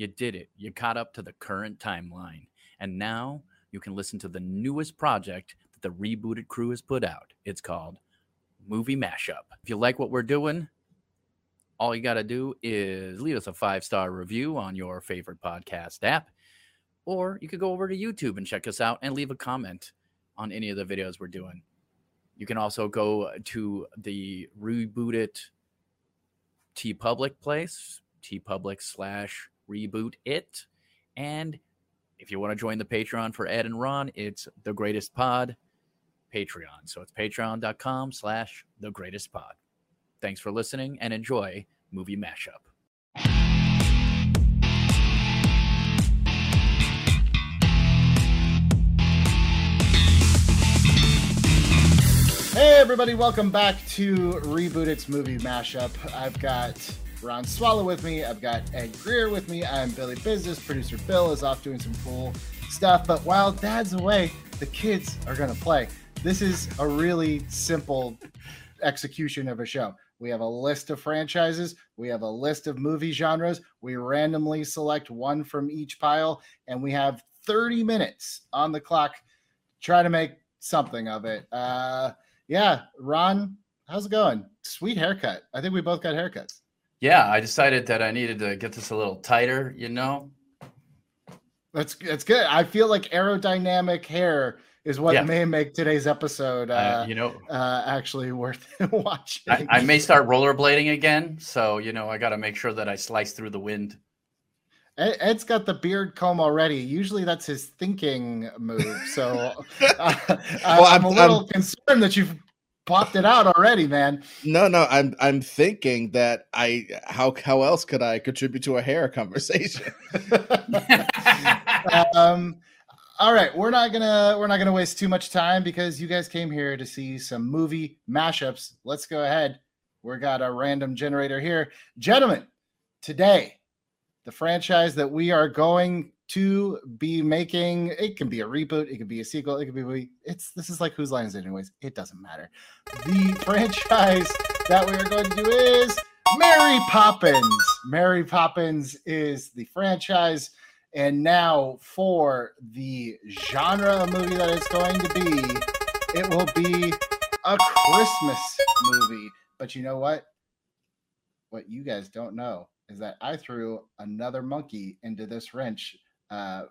You did it. You caught up to the current timeline. And now you can listen to the newest project that the Reboot It crew has put out. It's called Movie Mashup. If you like what we're doing, all you got to do is leave us a five star review on your favorite podcast app, or you could go over to YouTube and check us out and leave a comment on any of the videos we're doing. You can also go to the Reboot It T Public place, TeePublic slash reboot it. And if you want to join the Patreon for Ed and Ron, it's the greatest pod Patreon. So it's patreon.com slash the greatest pod. Thanks for listening and enjoy Movie Mashup. Hey everybody, welcome back to Reboot It's Movie Mashup. I've got Ron Swallow with me, I've got Ed Greer with me, I'm Billy Business, producer Bill is off doing some cool stuff, but while Dad's away, the kids are gonna play. This is a really simple execution of a show. We have a list of franchises, we have a list of movie genres, we randomly select one from each pile, and we have 30 minutes on the clock. Try to make something of it. Uh, yeah, Ron, how's it going? Sweet haircut. I think we both got haircuts. Yeah, I decided that I needed to get this a little tighter, you know. That's that's good. I feel like aerodynamic hair is what Yeah. may make today's episode uh, Uh, you know, uh, actually worth watching. I, I may start rollerblading again, so you know I got to make sure that I slice through the wind. Ed, Ed's got the beard comb already. Usually that's his thinking move. So uh, Well, I'm, I'm- a little concerned that you've popped it out already, man. No, no, I'm I'm thinking that I how how else could I contribute to a hair conversation? um, all right, we're not gonna we're not gonna waste too much time because you guys came here to see some movie mashups. Let's go ahead. We got a random generator here, gentlemen. Today, the franchise that we are going to be making it can be a reboot, it could be a sequel, it could be. It's this is like whose line is it anyways? It doesn't matter. The franchise that we are going to do is Mary Poppins. Mary Poppins is the franchise. And now for the genre of movie that it's going to be, it will be a Christmas movie. But you know what? What you guys don't know is that I threw another monkey into this wrench. Uh,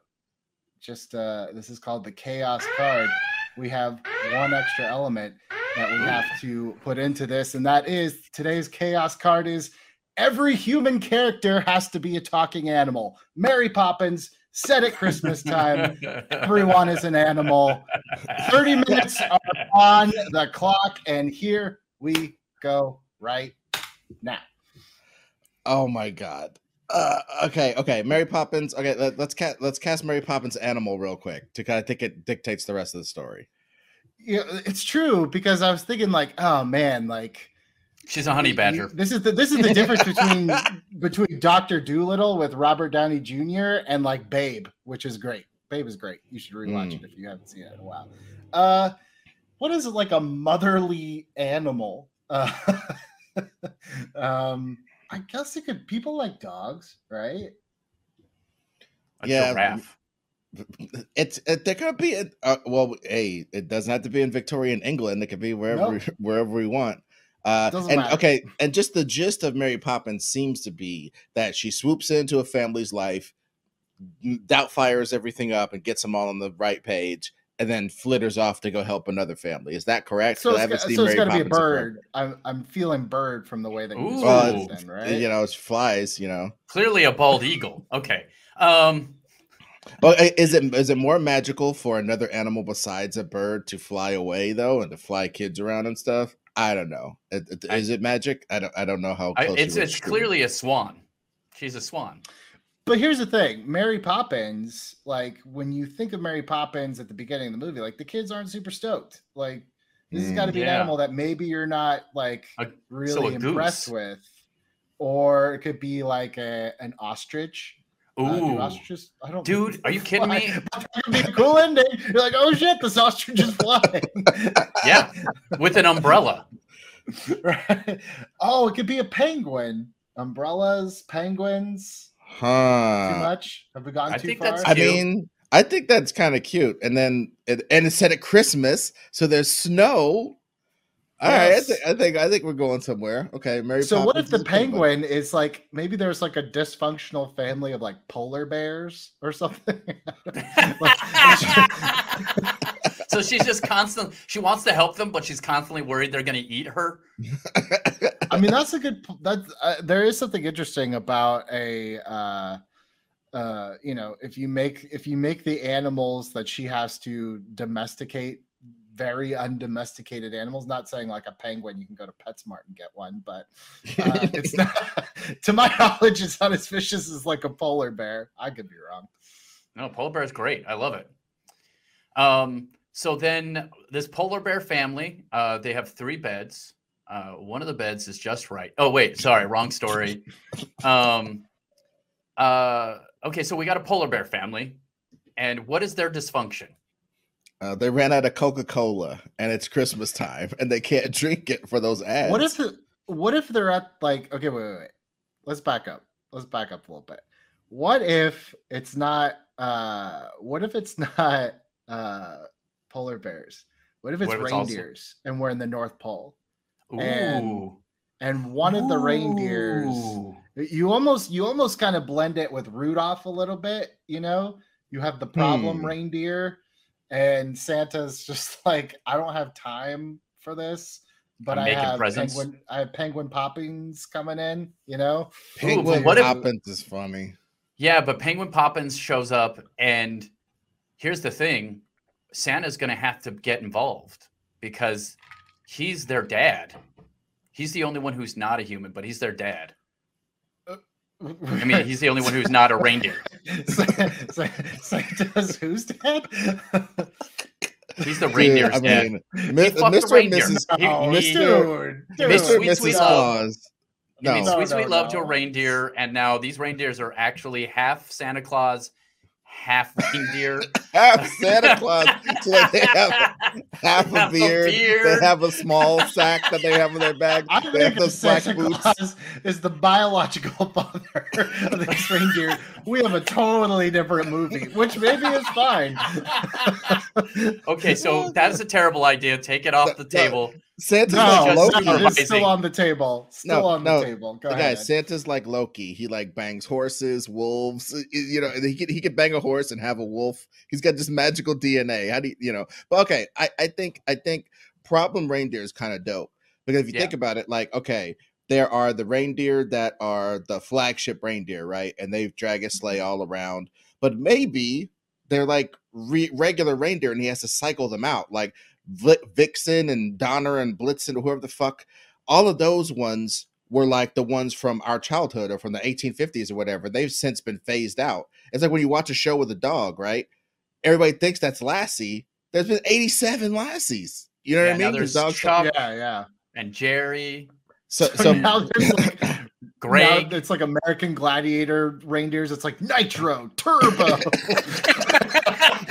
just uh, this is called the chaos card. We have one extra element that we have to put into this, and that is today's chaos card is every human character has to be a talking animal. Mary Poppins said at Christmas time, everyone is an animal. 30 minutes are on the clock, and here we go right now. Oh my god. Uh, okay, okay. Mary Poppins. Okay, let, let's cast let's cast Mary Poppins animal real quick to kind of think it dictates the rest of the story. Yeah, it's true because I was thinking like, oh man, like She's a honey you- badger. This is the this is the difference between between Doctor Doolittle with Robert Downey Jr. and like Babe, which is great. Babe is great. You should rewatch Mm. it if you haven't seen it in a while. Uh, what is it like a motherly animal? Uh, um, I guess it could. People like dogs, right? A Yeah, giraffe. It's it, there could be a, uh, well, hey, it doesn't have to be in Victorian England. It could be wherever Nope. wherever we want. Uh, and matter. okay, and just the gist of Mary Poppins seems to be that she swoops into a family's life, m- doubtfires everything up, and gets them all on the right page, and then flitters off to go help another family. Is that correct? So 'Cause I it's, haven't got, seen so it's Mary got to be a Poppins before. bird. I'm I'm feeling bird from the way that you Ooh. described Well, then, right? You know, it's flies. You know, Clearly a bald eagle. Okay. Um, well, is it is it more magical for another animal besides a bird to fly away though, and to fly kids around and stuff? I don't know. It- it- I- Is it magic? I don't. I don't know how. I, Close you it's it's clearly a swan. She's a swan. But here's the thing, Mary Poppins, like when you think of Mary Poppins at the beginning of the movie, like the kids aren't super stoked. Like this has Mm, got to be an animal that maybe you're not like A- really a impressed goose. with. Or it could be like a an ostrich. Uh, do Ooh, ostriches, I don't Dude, are you kidding fly. me? That could be a cool ending. You're like, oh shit, this ostrich is flying. yeah, with an umbrella. right. Oh, it could be a penguin. Umbrellas, penguins. Huh. Too much? Have we gone I too think far? that's I mean, I think that's kind of cute. And then it, and it's said at Christmas, so there's snow. All right, I, Yes. think I think I think we're going somewhere. Okay, Mary. so what if the penguin. penguin is like maybe there's like a dysfunctional family of like polar bears or something? so she's just constant. She wants to help them, but she's constantly worried they're going to eat her. I mean, that's a good. That uh, there is something interesting about a, uh, uh, you know, if you make if you make the animals that she has to domesticate very undomesticated animals. Not saying like a penguin, you can go to PetSmart and get one, but uh, it's not. to my knowledge, it's not as vicious as like a polar bear. I could be wrong. No, polar bear is great. I love it. Um, so then this polar bear family, uh, they have three beds. Uh, one of the beds is just right. Oh wait, sorry, wrong story. Um, uh, okay, so we got a polar bear family, and what is their dysfunction? Uh, they ran out of Coca Cola, and it's Christmas time, and they can't drink it for those ads. What if what if they're at like okay, wait, wait, wait. Let's back up. Let's back up a little bit. What if it's not uh what if it's not uh polar bears? What if it's What if it's also- reindeers and we're in the North Pole? Ooh, And And one of the reindeers you almost you almost kind of blend it with Rudolph a little bit, you know? You have the problem Hmm. reindeer and Santa's just like I don't have time for this, but I'm I have presents." penguin I have penguin Poppins coming in, you know? Penguin what if- Poppins is funny. Yeah, but Penguin Poppins shows up, and here's the thing Santa's going to have to get involved because he's their dad. He's the only one who's not a human, but he's their dad. Uh, I mean, he's the only one who's not a reindeer. Santa's who's dad? He's the Dude, reindeer's I dad. mean, Mi- Mr. and reindeer. Mrs. He- Oh, he- dude, dude. Mr. and sweet, sweet Mrs. love. Claus. He made No, No, sweet, sweet no, love to a reindeer, and now these reindeers are actually half Santa Claus, half reindeer. half Santa Claus. So like they have half a Half a beard. beard. They have a small sack that they have in their bag. I They think have of those Santa boots. Claus is the biological father of these reindeer. We have a totally different movie, which maybe is fine. okay, so that's a terrible idea. Take it off the No, table. Santa's No, like just no, Loki. it's still on the table. Still No, on the no. table. Go The ahead. guy, Santa's like Loki. He like bangs horses, wolves. You know, he could he could bang a horse and have a wolf. He's got this magical DNA. How do you, you know? But okay, I I think I think problem reindeer is kind of dope because if you Yeah. think about it, like okay, there are the reindeer that are the flagship reindeer, right? And they drag a sleigh mm-hmm. all around. But maybe they're like re- regular reindeer, and he has to cycle them out, like Vi- Vixen and Donner and Blitzen, or whoever the fuck. All of those ones were like the ones from our childhood or from the 1850s or whatever. They've since been phased out. It's like when you watch a show with a dog, right? Everybody thinks that's Lassie. There's been 87 Lassies. You know Yeah, what I mean? there's dogs. Chuck yeah, yeah. and Jerry, So, So, so now there's like Greg. now it's like American Gladiator reindeers. It's like Nitro Turbo.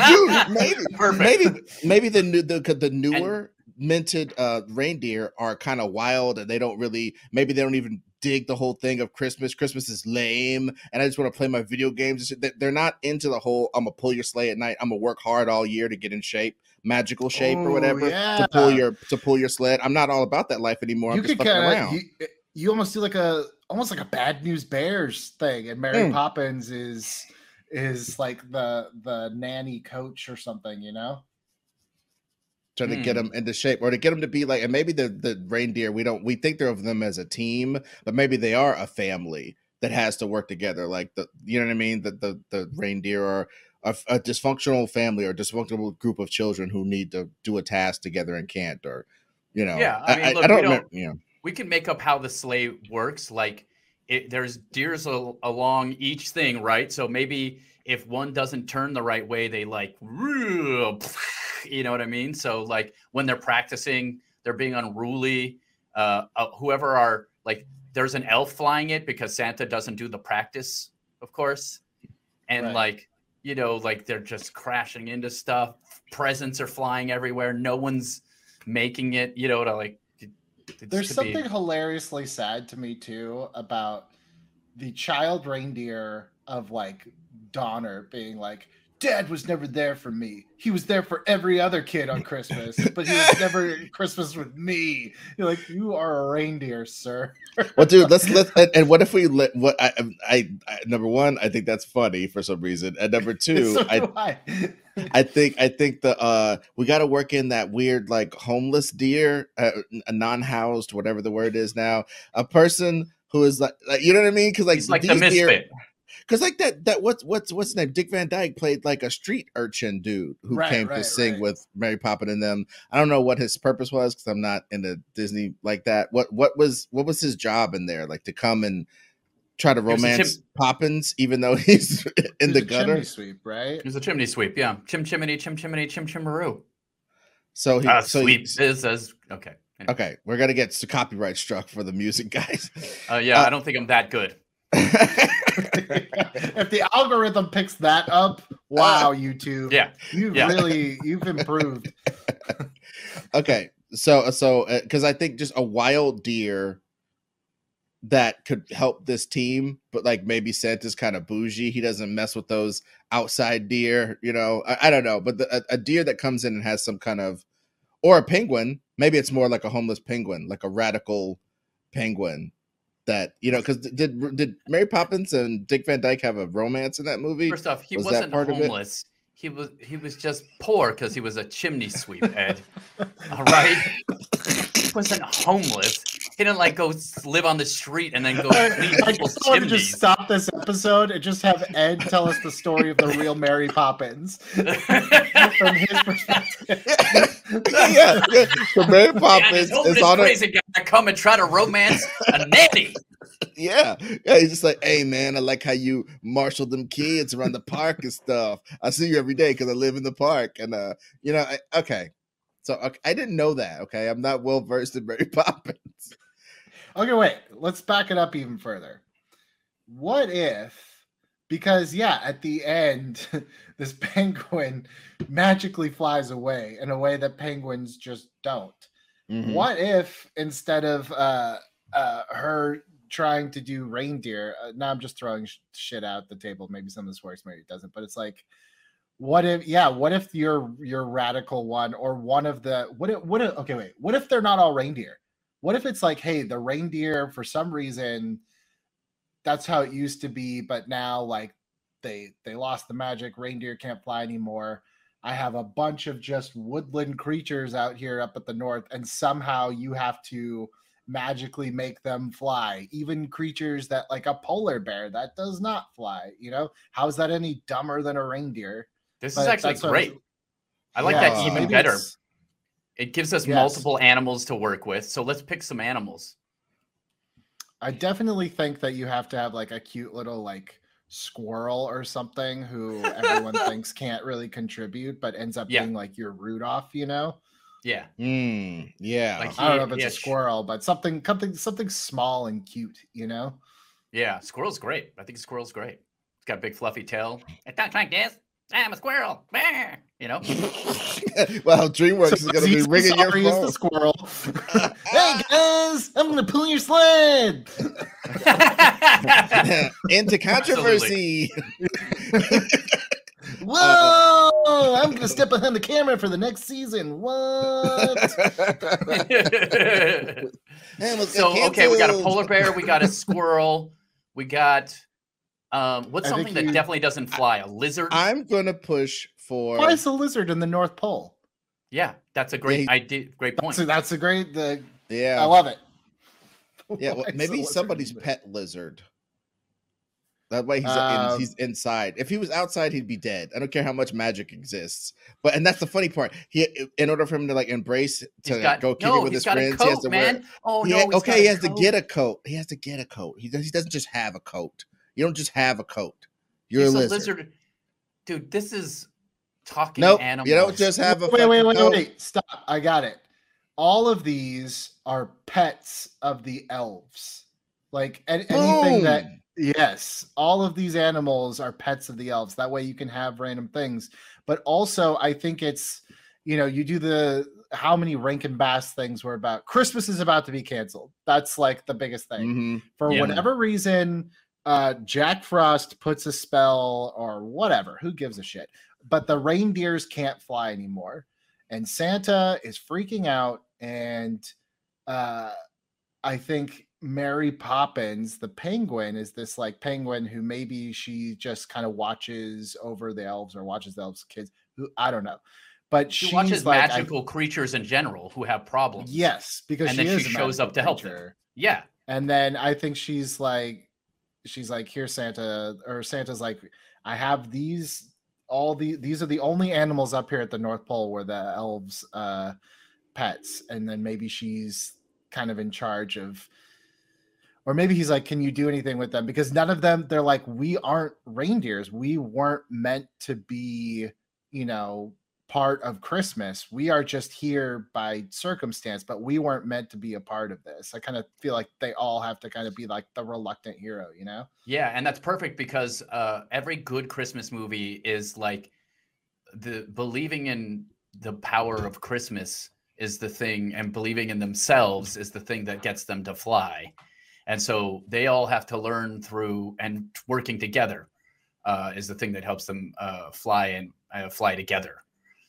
dude, maybe, Perfect. maybe, maybe the new the the newer minted uh reindeer are kind of wild and they don't really maybe they don't even dig the whole thing of Christmas. Christmas is lame, and I just want to play my video games. They- They're not into the whole "I'm gonna pull your sleigh at night." I'm gonna work hard all year to get in shape, magical shape or whatever yeah. to pull your to pull your sled. I'm not all about that life anymore. you I'm just could fucking kind around. you, you almost do like a almost like a bad news bears thing and mary Mm. poppins is is like the the nanny coach or something you know trying to get Hmm. them into shape or to get them to be like and maybe the the reindeer we don't we think they're of them as a team but maybe they are a family that has to work together like the you know what i mean the the, the reindeer are a, a dysfunctional family or dysfunctional group of children who need to do a task together and can't or you know Yeah, I mean, look, don't don't- remember you know we can make up how the sleigh works. Like it, there's deers al- along each thing, right? So maybe if one doesn't turn the right way, they like, you know what I mean? So like when they're practicing, they're being unruly. Uh, uh, whoever are like, there's an elf flying it because Santa doesn't do the practice, of course, and Right. like you know, like they're just crashing into stuff. Presents are flying everywhere. No one's making it. You know, to like. It- there's could be- something hilariously sad to me too about the child reindeer of like Donner being like, Dad was never there for me. He was there for every other kid on Christmas, but he was never Christmas with me. You're like, you are a reindeer, sir. well, dude, let's let and, and what if we let what I, I I number one, I think that's funny for some reason, and number two, So I I. I think I think the uh we got to work in that weird like homeless deer, uh, a non-housed, whatever the word is now, a person who is like, like you know what I mean? Because like He's like the these deer- misfit. Because like that that what's what's what's his name? Dick Van Dyke played like a street urchin dude who Right, came to sing right. with Mary Poppins and them. I don't know what his purpose was because I'm not into Disney like that. What what was what was his job in there? Like to come and try to romance chim- Poppins, even though he's in He's the a gutter. chimney sweep, right? He's a chimney sweep. Yeah, chim chimney, chim chimney, chim chimaroo. So he Uh, so sweep he, is as okay. Anyway. okay, we're gonna get s- copyright struck for the music guys. Uh, yeah, Uh, I don't think I'm that good. if the algorithm picks that up, wow, YouTube. Yeah, You've yeah. really you've improved. okay so so because i think just a wild deer that could help this team but like maybe santa's kind of bougie he doesn't mess with those outside deer you know i, I don't know but the, a, a deer that comes in and has some kind of or a penguin maybe it's more like a homeless penguin like a radical penguin that you know because did did mary poppins and dick van dyke have a romance in that movie First off, he was wasn't part of it? homeless. He was he was just poor because he was a chimney sweep, Ed. All right, he wasn't homeless. He didn't like go live on the street and then go I, clean I just want to just stop this episode and just have Ed tell us the story of the real Mary Poppins from his perspective. yeah, yeah. so mary poppins this is homeless on a crazy guy to come and try to romance a nanny. Yeah, yeah. He's just like, hey man, I like how you marshal them kids around the park and stuff. I see you every day because I live in the park, and uh, you know, I, okay. So okay, I didn't know that. Okay, I'm not well versed in Mary Poppins. Okay, wait. Let's back it up even further. What if, because yeah, at the end, this penguin magically flies away in a way that penguins just don't. Mhm. What if instead of uh, uh, her trying to do reindeer, uh, now I'm just throwing sh- shit out the table. Maybe some of this works, maybe it doesn't. But it's like, what if? Yeah, what if your your radical one or one of the what? If, what? If, okay, wait. What if they're not all reindeer? What if it's like, hey, the reindeer for some reason, that's how it used to be, but now like they they lost the magic. Reindeer can't fly anymore. I have a bunch of just woodland creatures out here up at the north, and somehow you have to magically make them fly. Even creatures that like a polar bear that does not fly. You know, how is that any dumber than a reindeer? This But is actually that's what I'm- great. I like Yeah, that even better. it's- It gives us Yes. multiple animals to work with. So let's pick some animals. I definitely think that you have to have like a cute little like squirrel or something who everyone thinks can't really contribute, but ends up Yeah. being like your Rudolph, you know? Yeah. Mm, yeah. Like I don't know if it's yeah, a squirrel, but something something something small and cute, you know? Yeah. Squirrel's great. I think squirrel's great. It's got a big fluffy tail. It talks like this. I'm a squirrel. Bah! You know? well, DreamWorks is going to be Aziz ringing your Ansari is phone. the squirrel. hey guys, I'm gonna pull your sled. Into controversy. Uh, Whoa! I'm gonna step behind the camera for the next season. What? Animals so okay, we got a polar bear, we got a squirrel, we got um what's I something that you- definitely doesn't fly? A lizard? I'm gonna push for. Why is the lizard in the North Pole? yeah, that's a great he- idea. Great point. So that's a great. The yeah, I love it. yeah. Well, Why is the maybe somebody's in pet lizard. That way he's Um, in, he's inside. If he was outside, he'd be dead. I don't care how much magic exists. But and that's the funny part. He, in order for him to like embrace to got go kick no, it with his friends, coat, he has to man. wear. Oh he no, ha- he's okay, got he a has to get a coat. He has to get a coat. He does. He doesn't just have a coat. You don't just have a coat. You're He's a lizard. Dude, this is talking Nope. animals. You don't just have a wait, wait, fucking wait, coat. wait. Stop. I got it. All of these are pets of the elves. Like an- anything that Yes, all of these animals are pets of the elves. That way you can have random things. But also, I think it's, you know, you do the how many Rankin Bass things were about. Christmas is about to be canceled. That's like the biggest thing. Mhm. For Yeah. whatever reason, uh, Jack Frost puts a spell or whatever. Who gives a shit? But the reindeers can't fly anymore, and Santa is freaking out. And uh, I think Mary Poppins, the penguin, is this like penguin who maybe she just kind of watches over the elves or watches the elves' kids. Who I don't know, but She she's watches like, I- magical creatures in general who have problems. yes, because And she then she shows up to help them. creature. Yeah. And then I think she's like, she's like, here, Santa, or Santa's like, I have these, all the, these are the only animals up here at the North Pole where the elves, uh, pets. And then maybe she's kind of in charge of, or maybe he's like, can you do anything with them? Because none of them, they're like, we aren't reindeers. We weren't meant to be, you know, part of Christmas. We are just here by circumstance, but we weren't meant to be a part of this. I kind of feel like they all have to kind of be like the reluctant hero, you know? Yeah, and that's perfect because uh, every good Christmas movie is like the believing in the power of Christmas is the thing, and believing in themselves is the thing that gets them to fly. And so they all have to learn through and working together uh, is the thing that helps them uh, fly and uh, fly together.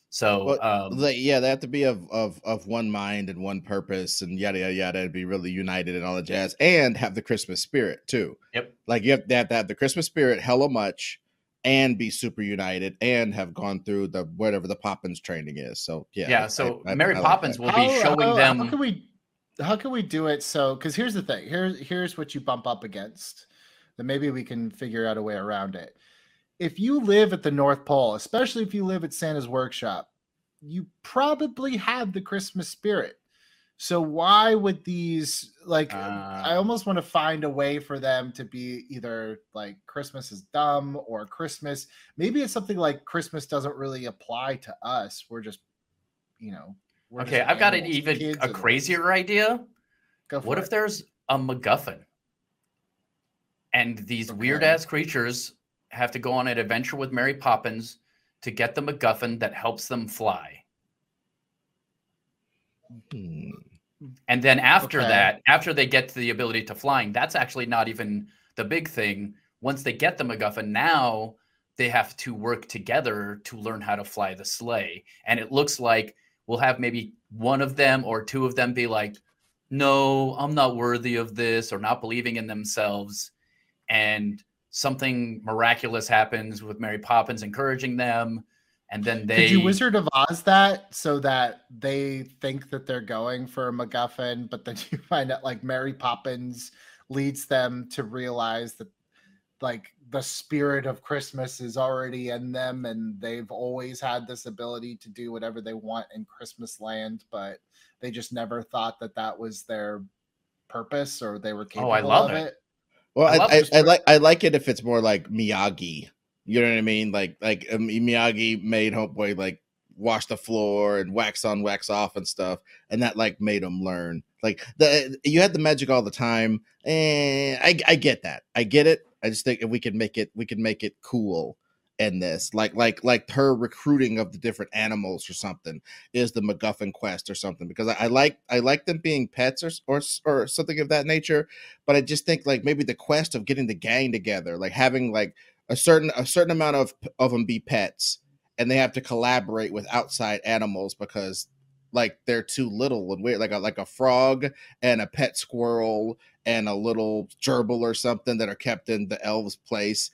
So Well, um, Like, yeah, they have to be of, of of one mind and one purpose and yada yada yada and be really united and all the jazz and have the Christmas spirit too. Yep. Like you have, they have to have the Christmas spirit hella much and be super united and have gone through the whatever the Poppins training is. So yeah. yeah, I- so I- I- Mary I like Poppins that. will be showing how, them. How can we, how can we do it? So, because here's the thing. Here's here's what you bump up against. Then maybe we can figure out a way around it. If you live at the North Pole, especially if you live at Santa's workshop, you probably have the Christmas spirit. So why would these like? I Uh, almost want to find a way for them to be either like Christmas is dumb or Christmas. Maybe it's something like Christmas doesn't really apply to us. We're just, you know. we're okay, I've got an even a crazier idea. What it. if there's a MacGuffin? And these weird ass creatures have to go on an adventure with Mary Poppins to get the MacGuffin that helps them fly. Hmm. And then after Okay. that, after they get to the ability to flying, that's actually not even the big thing. Once they get the MacGuffin, now they have to work together to learn how to fly the sleigh. And it looks like we'll have maybe one of them or two of them be like, no, I'm not worthy of this, or not believing in themselves. And something miraculous happens with Mary Poppins encouraging them. And then they Could you Wizard of Oz that so that they think that they're going for a MacGuffin, but then you find out like Mary Poppins leads them to realize that like the spirit of Christmas is already in them and they've always had this ability to do whatever they want in Christmas land, but they just never thought that that was their purpose or they were capable Oh, I love of it. it. Well, I I, I, like I like it if it's more like Miyagi. You know what I mean? Like like um, Miyagi made Homeboy like wash the floor and wax on, wax off and stuff, and that like made him learn. Like the you had the magic all the time, and I I get that. I get it. I just think if we could make it, we could make it cool in this, like like like her recruiting of the different animals or something is the MacGuffin quest or something. Because I, I like I like them being pets or or or something of that nature but I just think like maybe the quest of getting the gang together, like having like a certain a certain amount of of them be pets, and they have to collaborate with outside animals because like they're too little and weird, like a like a frog and a pet squirrel and a little gerbil or something that are kept in the elves' place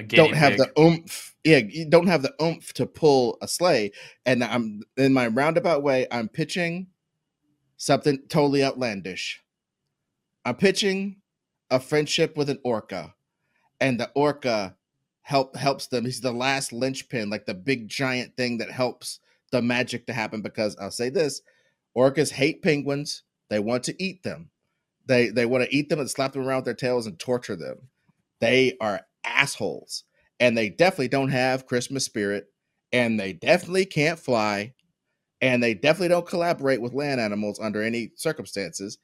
don't have pig. the oomph. Yeah, you don't have the oomph to pull a sleigh. And I'm in my roundabout way, I'm pitching something totally outlandish. I'm pitching a friendship with an orca, and the orca help helps them. He's the last linchpin, like the big giant thing that helps the magic to happen. Because I'll say this: orcas hate penguins. They want to eat them. They they want to eat them and slap them around with their tails and torture them. They are assholes, and they definitely don't have Christmas spirit, and they definitely can't fly, and they definitely don't collaborate with land animals under any circumstances.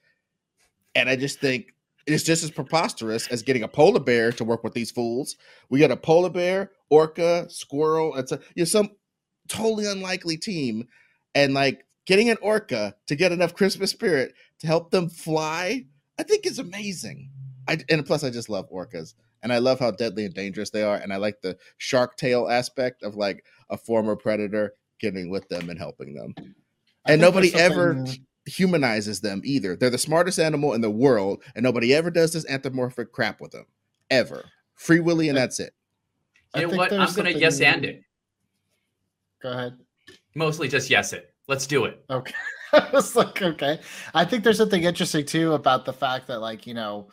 And I just think it's just as preposterous as getting a polar bear to work with these fools. We got a polar bear, orca, squirrel. It's a you know some totally unlikely team, and like getting an orca to get enough Christmas spirit to help them fly. I think is amazing. I and plus I just love orcas. And I love how deadly and dangerous they are. And I like the Shark Tale aspect of like a former predator getting with them and helping them. I And nobody ever something- humanizes them either. They're the smartest animal in the world, and nobody ever does this anthropomorphic crap with them ever. Free Willy, and that's it. I You know what? I'm gonna yes something- and it. Go ahead. Mostly just yes it. Let's do it. Okay. I was like, okay. I think there's something interesting too about the fact that, like, you know,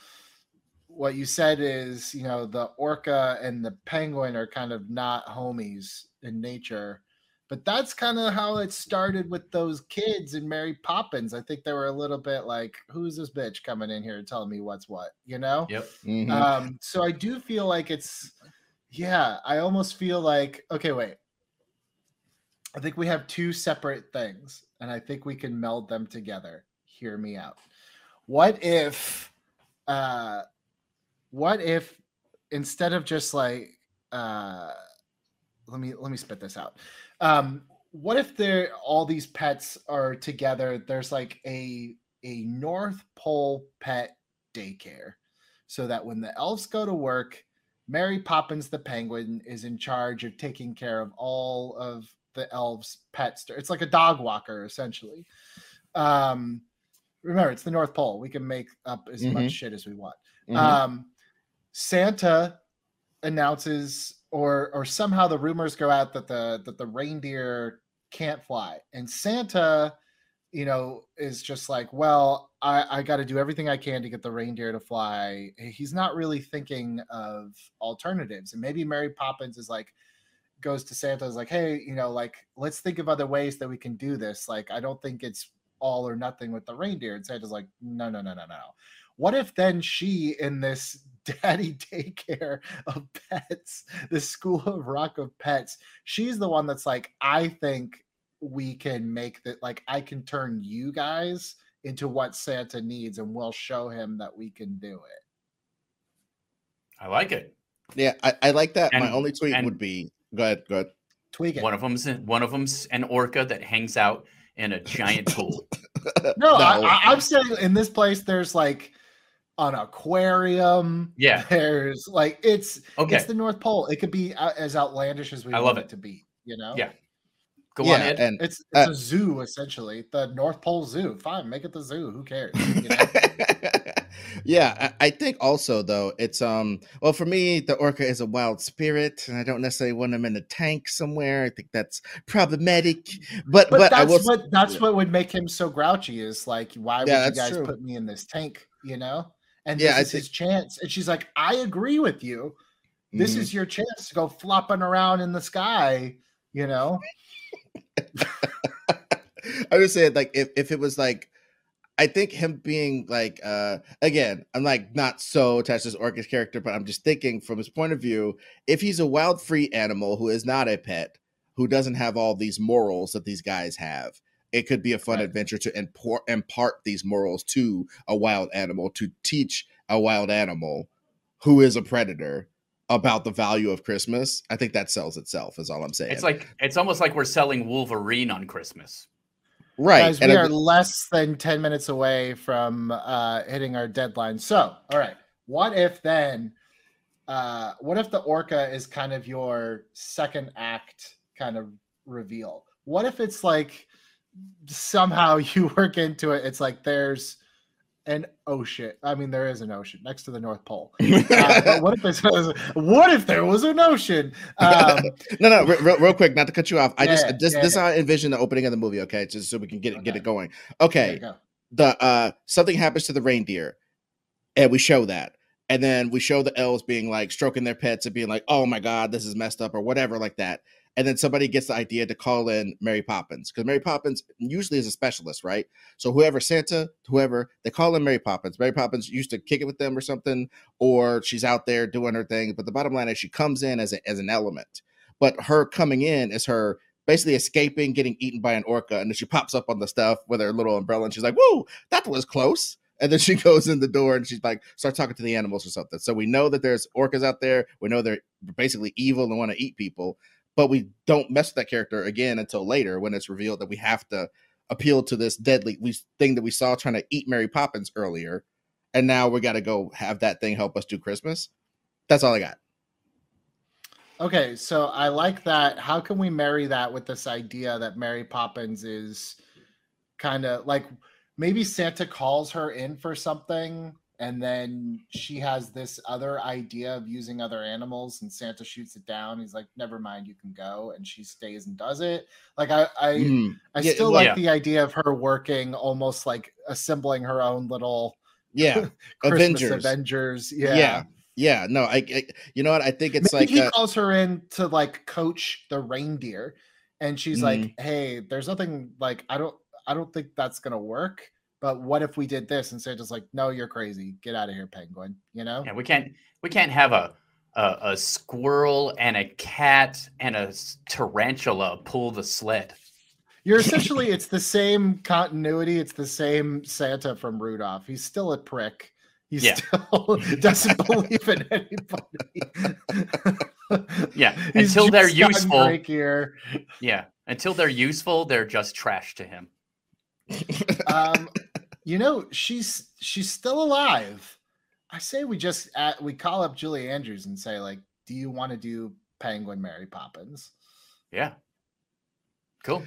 what you said is, you know, the orca and the penguin are kind of not homies in nature. But that's kind of how it started with those kids in Mary Poppins. I think they were a little bit like, who's this bitch coming in here telling me what's what, you know? Yep. Mhm. Um, so I do feel like it's, yeah, I almost feel like, okay, wait. I think we have two separate things, and I think we can meld them together. Hear me out. What if, uh, what if instead of just like, uh, let me let me spit this out. Um, what if there all these pets are together? There's like a a North Pole pet daycare so that when the elves go to work, Mary Poppins the penguin is in charge of taking care of all of the elves' pets. It's like a dog walker, essentially. Um, remember, it's the North Pole. We can make up as Mhm. much shit as we want. Mhm. Um, Santa announces, or or somehow the rumors go out that the that the reindeer can't fly, and Santa, you know, is just like, well, I I got to do everything I can to get the reindeer to fly. He's not really thinking of alternatives, and maybe Mary Poppins is like goes to Santa is like, hey, you know, like let's think of other ways that we can do this. Like, I don't think it's all or nothing with the reindeer. And Santa's like, no, no, no, no, no. What if then she in this daddy daycare of pets, the school of rock of pets, she's the one that's like, I think we can make that like I can turn you guys into what Santa needs and we'll show him that we can do it. I like it. yeah, I, I like that. My only tweet and- would be go ahead, go ahead. Tweak it. One of them's one of them's an orca that hangs out in a giant pool. No, I, I, I'm saying in this place there's like an aquarium. Yeah. There's like it's Okay. it's the North Pole. It could be uh, as outlandish as we I want love it it. to be. You know. Yeah. Go yeah, on, Ed. and It's it's Uh, a zoo essentially. The North Pole Zoo. Fine, make it the zoo. Who cares? You know? yeah, I, I think also though it's um well for me the orca is a wild spirit and I don't necessarily want him in a tank somewhere. I think that's problematic. But but, but, I that's will what that's yeah. what would make him so grouchy. Is like, why would Yeah, you guys true. put me in this tank? You know. And Yeah, I this is his chance. And she's like, I agree with you. This Mhm. is your chance to go flopping around in the sky. You know. I just said like if, if it was like I think him being like uh again, I'm like not so attached to this Orca's character, but I'm just thinking from his point of view, if he's a wild free animal who is not a pet, who doesn't have all these morals that these guys have, it could be a fun Right. adventure to import impart these morals to a wild animal, to teach a wild animal who is a predator about the value of Christmas. I think that sells itself, is all I'm saying. It's like it's almost like we're selling Wolverine on Christmas. right. Guys, and we I- are less than 10 minutes away from uh, hitting our deadline. So, all right. What if then, uh, what if the orca is kind of your second act kind of reveal? What if it's like somehow you work into it? It's like there's an ocean. I mean, there is an ocean next to the North Pole. Uh, what if it's, what if there was an ocean? Um, no, no, real, real quick, not to cut you off. I just this yeah, this is how I envision the opening of the movie. Okay, just so we can get it get it going. Okay, go. the uh something happens to the reindeer, and we show that, and then we show the elves being like stroking their pets and being like, "Oh my god, this is messed up" or whatever like that. And then somebody gets the idea to call in Mary Poppins because Mary Poppins usually is a specialist, right? So whoever Santa, whoever they call in Mary Poppins. Mary Poppins used to kick it with them or something, or she's out there doing her thing. But the bottom line is she comes in as a, as an element. But her coming in is her basically escaping, getting eaten by an orca, and then she pops up on the stuff with her little umbrella, and she's like, "Whoa, that was close." And then she goes in the door and she's like, start talking to the animals or something. So we know that there's orcas out there. We know they're basically evil and want to eat people, but we don't mess with that character again until later when it's revealed that we have to appeal to this deadly we, thing that we saw trying to eat Mary Poppins earlier. And now we got to go have that thing help us do Christmas. That's all I got. Okay, so I like that. How can we marry that with this idea that Mary Poppins is kind of like maybe Santa calls her in for something and then she has this other idea of using other animals and Santa shoots it down. He's like, "Never mind, you can go." And she stays and does it. Like I I Mm, I Yeah, still well, like yeah. the idea of her working almost like assembling her own little yeah, Avengers. Avengers. yeah, Yeah. yeah, No, I, I. You know what? I think it's Maybe like he uh, calls her in to like coach the reindeer, and she's like, Mm. "Hey, there's nothing like I don't I don't think that's gonna work. But what if we did this?" And Santa's like, "No, you're crazy. Get out of here, penguin." You know? Yeah, we can't we can't have a a, a squirrel and a cat and a tarantula pull the sled. You're essentially it's the same continuity. It's the same Santa from Rudolph. He's still a prick. He Yeah. still doesn't believe in anybody. Yeah, until they're useful. Yeah, until they're useful, they're just trash to him. Um, you know, she's she's still alive. I say we just at, we call up Julie Andrews and say like, "Do you want to do Penguin Mary Poppins?" Yeah. Cool.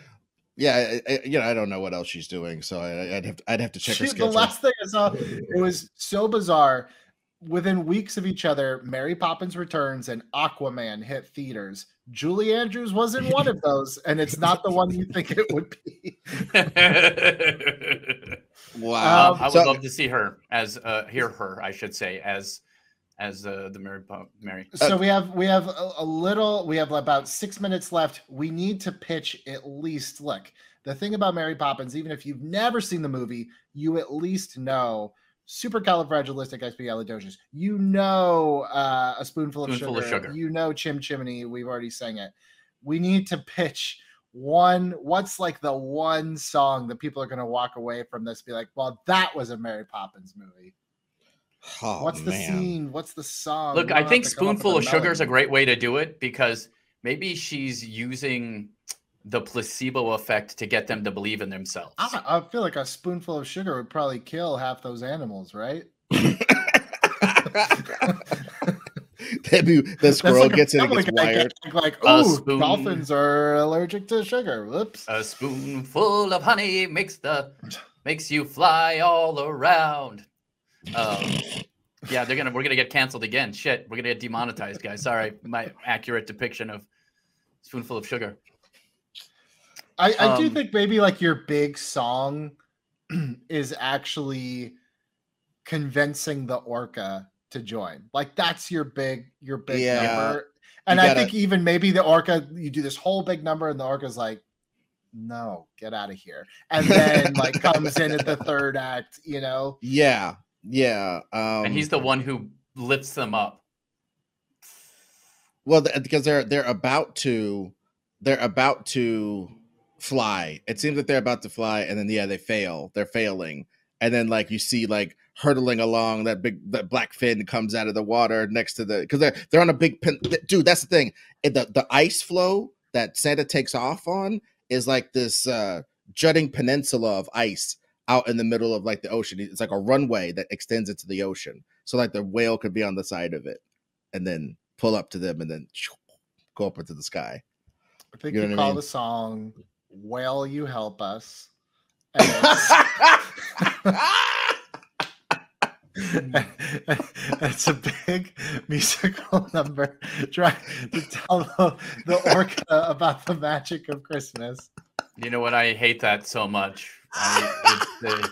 yeah, I, I, you know, I don't know what else she's doing, so I, I'd have to, I'd have to check her She- the last thing I saw, it was so bizarre. Within weeks of each other, Mary Poppins returns and Aquaman hit theaters. Julie Andrews was in one of those, and it's not the one you think it would be. wow. Um, I would So- love to see her as uh hear her, I should say, as as uh, the Mary Pop- Mary. So we have we have a, a little we have about six minutes left. We need to pitch at least look. The thing about Mary Poppins, even if you've never seen the movie, you at least know supercalifragilisticexpialidocious. You know uh, a spoonful, of, Spoonful sugar. of sugar. You know chim chimney. We've already sang it. We need to pitch one. What's like the one song that people are going to walk away from this? Be like, well, that was a Mary Poppins movie. Oh, What's the man. scene? What's the song? Look, I think have to come up with spoonful of sugar is a great way to do it because maybe she's using the placebo effect to get them to believe in themselves. I, I feel like a spoonful of sugar would probably kill half those animals, right? Maybe the That's squirrel like gets it and gets Guy wired. gag, Like, A ooh, spoon. dolphins are allergic to sugar. Whoops. A spoonful of honey makes the makes you fly all around. Um, yeah, they're gonna we're gonna get canceled again. Shit, we're gonna get demonetized, guys. Sorry, my accurate depiction of spoonful of sugar. I, I do um, think maybe like your big song is actually convincing the orca to join. Like that's your big your big Yeah. number. And I gotta- think even maybe the orca, you do this whole big number, and the orca's like, "No, get out of here," and then like comes in at the third act. You know, Yeah, yeah. Um, and he's the one who lifts them up. well because they're they're about to they're about to fly. It seems like they're about to fly, and then yeah, they fail. They're failing, and then like you see like hurtling along that big that black fin comes out of the water next to the because they're they're on a big pin. Dude, that's the thing. The the ice floe that Santa takes off on is like this uh jutting peninsula of ice out in the middle of like the ocean. It's like a runway that extends into the ocean. So like the whale could be on the side of it and then pull up to them and then go up into the sky. I think You you, know I call mean? the song "Well, You Help Us." And it's- it's a big musical number trying to tell the, the orca about the magic of Christmas. You know what? I hate that so much. I, it, uh,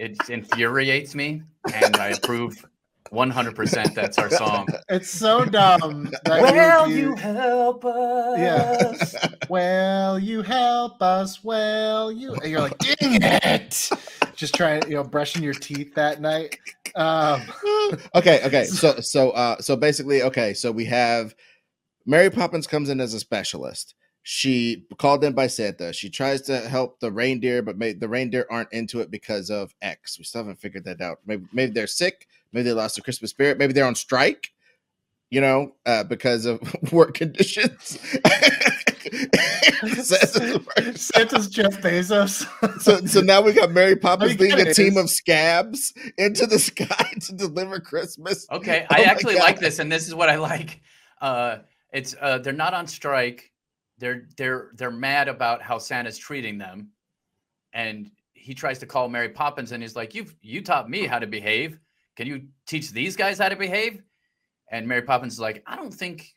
it infuriates me, and I approve 100%. That's our song. It's so dumb. That you, you help us. Yeah. well, you help us. Well, you. And you're like, dang it! Just trying, you know, brushing your teeth that night. Um, okay, okay. So so uh so basically, okay, so we have Mary Poppins comes in as a specialist. She called in by Santa. She tries to help the reindeer, but may, the reindeer aren't into it because of X. We still haven't figured that out. Maybe maybe they're sick. Maybe they lost the Christmas spirit. Maybe they're on strike. you know, uh, because of work conditions. Santa's Jeff Bezos. so, so now we got Mary Poppins leading a team of scabs into the sky to deliver Christmas. Okay, Oh I my actually like this, and this is what I like. Uh, it's uh, they're not on strike. They're they're they're mad about how Santa's treating them, and he tries to call Mary Poppins, and he's like, "You've you taught me how to behave. Can you teach these guys how to behave?" And Mary Poppins is like, "I don't think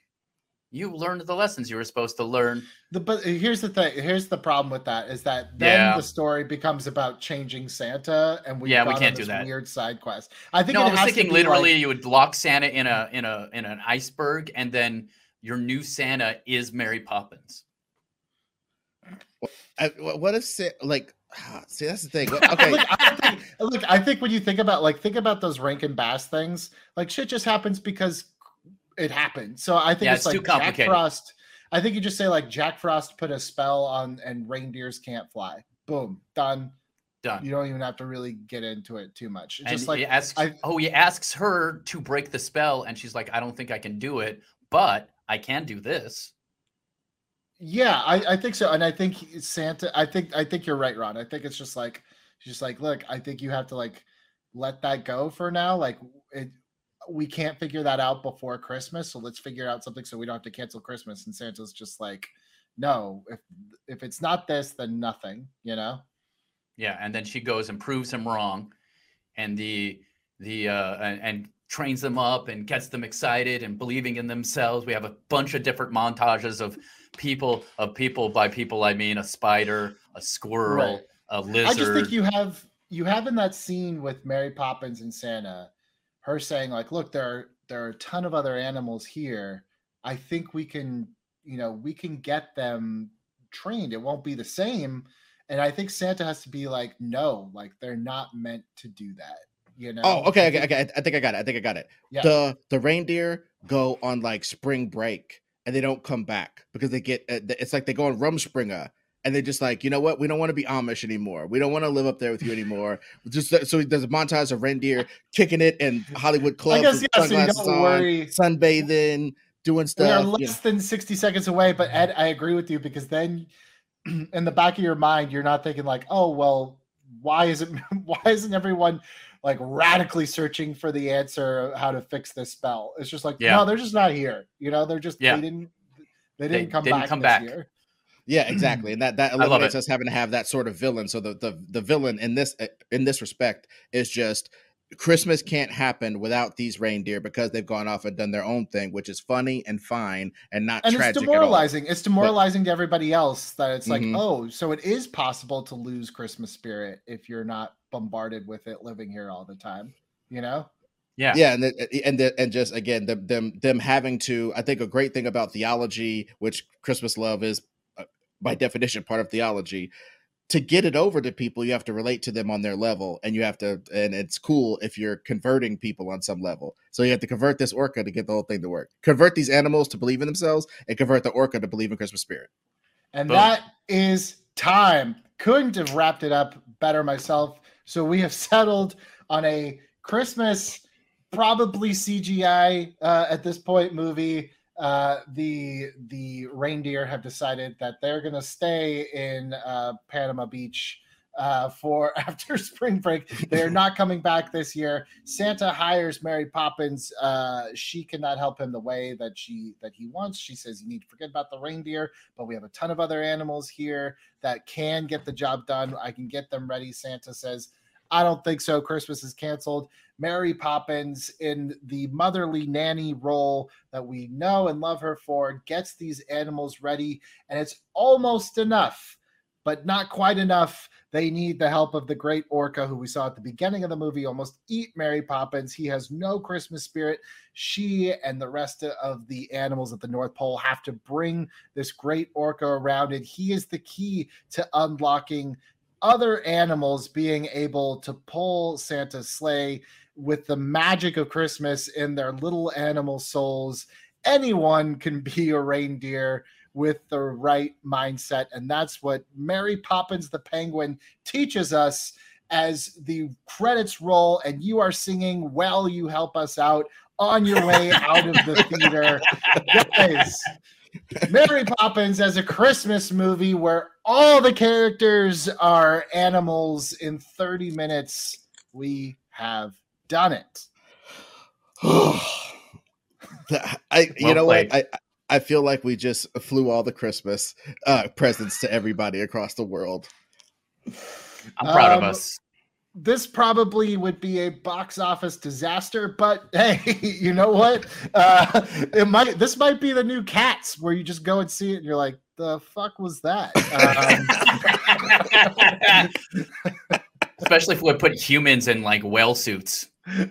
you learned the lessons you were supposed to learn." The, but here's the thing. Here's the problem with that is that then Yeah. the story becomes about changing Santa, and we Yeah, we can't do that. Weird side quest. I think No, it I was thinking be like- literally you would lock Santa in a in a in an iceberg, and then your new Santa is Mary Poppins. I, what if Sa- like see that's the thing. Okay, look, I think, look, I think when you think about like think about those Rankin Bass things, like shit just happens because it happened. So I think Yeah, it's, it's too like Jack complicated. Frost. I think you just say like Jack Frost put a spell on and reindeers can't fly. Boom, done. Done. You don't even have to really get into it too much. It's and just like asks, I- oh, he asks her to break the spell, and she's like, I don't think I can do it, but I can do this. Yeah, I, I think so, and I think Santa. I think I think you're right, Ron. I think it's just like just like, look, I think you have to like let that go for now. Like it, we can't figure that out before Christmas, so let's figure out something so we don't have to cancel Christmas. And Santa's just like, no, if if it's not this, then nothing. You know? Yeah, and then she goes and proves him wrong, and the the uh, and, and trains them up and gets them excited and believing in themselves. We have a bunch of different montages of people of people by people. I mean, a spider, a squirrel, Right. a lizard. I just think you have you have in that scene with Mary Poppins and Santa, her saying like, "Look, there are there are a ton of other animals here. I think we can, you know, we can get them trained. It won't be the same." And I think Santa has to be like, "No, like they're not meant to do that." You know? Oh, okay, I okay, think- okay. I think I got it. I think I got it. Yeah. The the reindeer go on like spring break and they don't come back because they get uh, it's like they go on Rumspringa and they just like you know what we don't want to be Amish anymore. We don't want to live up there with you anymore. Just so- so there's a montage of reindeer kicking it in Hollywood I clubs guess yeah. So sunglasses don't on, worry. sunbathing, doing stuff. We are stuff. you know. less than 60 seconds away, but Ed, I agree with you because then in the back of your mind, you're not thinking like, oh well, why isn't why isn't everyone like radically searching for the answer of how to fix this spell? It's just like, Yeah. no, they're just not here. You know, they're just Yeah. they didn't they They didn't come didn't back come this back. year. Yeah, exactly, and that that eliminates us having to have that sort of villain. So the the the villain in this in this respect is just Christmas can't happen without these reindeer because they've gone off and done their own thing, which is funny and fine and not And it's tragic at all. demoralizing. It's demoralizing to everybody else that it's like, Mhm. oh, so it is possible to lose Christmas spirit if you're not bombarded with it living here all the time. You know? yeah, Yeah, and the, and the, and just again them them them having to. I think a great thing about theology, which Christmas love is uh, by definition part of theology. To get it over to people, you have to relate to them on their level, and you have to. And it's cool if you're converting people on some level. So you have to convert this orca to get the whole thing to work. Convert these animals to believe in themselves, and convert the orca to believe in Christmas spirit. And Boom. that is time. Couldn't have wrapped it up better myself. So we have settled on a Christmas, probably CGI uh, at this point movie. Uh, the the reindeer have decided that they're going to stay in uh, Panama Beach uh, for after spring break. They're not coming back this year. Santa hires Mary Poppins. Uh, she cannot help him the way that she that he wants. She says you need to forget about the reindeer but we have a ton of other animals here that can get the job done. I can get them ready. Santa says, I don't think so. Christmas is canceled. Mary Poppins, in the motherly nanny role that we know and love her for, gets these animals ready, and it's almost enough, but not quite enough. They need the help of the great orca who we saw at the beginning of the movie almost eat Mary Poppins. He has no Christmas spirit. She and the rest of the animals at the North Pole have to bring this great orca around it. He is the key to unlocking other animals being able to pull Santa's sleigh with the magic of Christmas in their little animal souls. Anyone can be a reindeer with the right mindset. And that's what Mary Poppins the Penguin teaches us as the credits roll and you are singing while you help us out on your way out of the theater. Guys, Mary Poppins as a Christmas movie where all the characters are animals in 30 minutes. We have done it. I, you Well know played. what? I, I feel like we just flew all the Christmas uh, presents to everybody across the world. I'm proud of Um, us. This probably would be a box office disaster, but hey, you know what? Uh, it might. This might be the new Cats, where you just go and see it, and you're like, "The fuck was that?" Um, Especially if we put humans in like whale suits.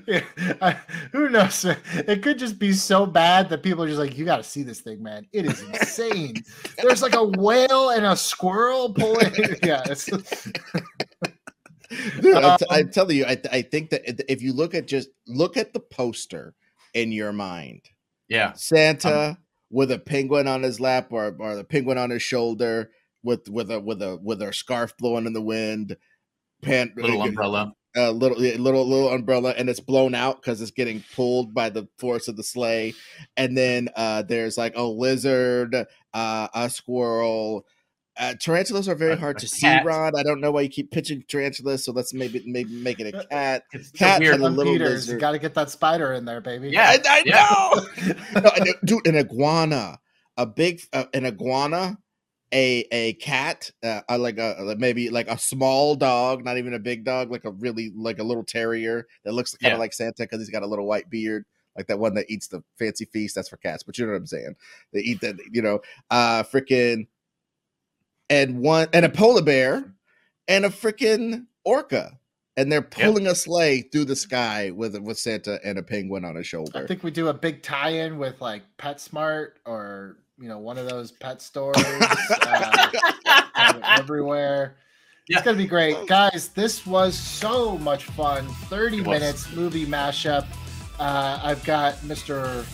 Yeah, I- who knows? It could just be so bad that people are just like, "You got to see this thing, man! It is insane." There's like a whale and a squirrel pulling. yeah, it's, Dude, I'm, t- Um, I'm telling you, I, I think that if you look at just look at the poster in your mind, Yeah. Santa with a penguin on his lap or, or the penguin on his shoulder with with a with a with a scarf blowing in the wind, pan, Little umbrella. a little little little umbrella and it's blown out because it's getting pulled by the force of the sleigh and then uh there's like a lizard uh a squirrel uh, tarantulas are very A- hard a to see cat. ron i don't know why you keep pitching tarantulas so let's maybe maybe make it a cat It's Cat weird. and a little Peters, you lizard. got to get that spider in there, baby. Yeah. i, I yeah. know No, I dude an iguana a big uh, an iguana a a cat uh, uh, like a maybe like a small dog not even a big dog like a really like a little terrier that looks kind of Yeah. like santa because he's got a little white beard like that one that eats the fancy feast that's for cats but you know what i'm saying they eat that you know uh freaking and one and a polar bear and a freaking orca and they're pulling a sleigh through the sky with with santa and a penguin on his shoulder I think we do a big tie-in with like PetSmart or you know one of those pet stores uh, everywhere. Yeah. It's gonna be great, guys. This was so much fun. Thirty It was. minutes movie mashup. Uh, I've got Mr.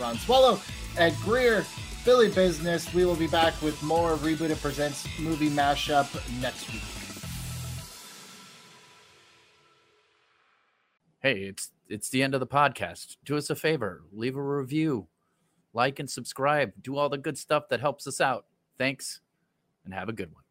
Ron Swallow, Ed Greer, Billy Business. We will be back with more Reboot It Presents movie mashup next week. Hey, it's it's the end of the podcast. Do us a favor, leave a review, like and subscribe, do all the good stuff that helps us out. Thanks, and have a good one.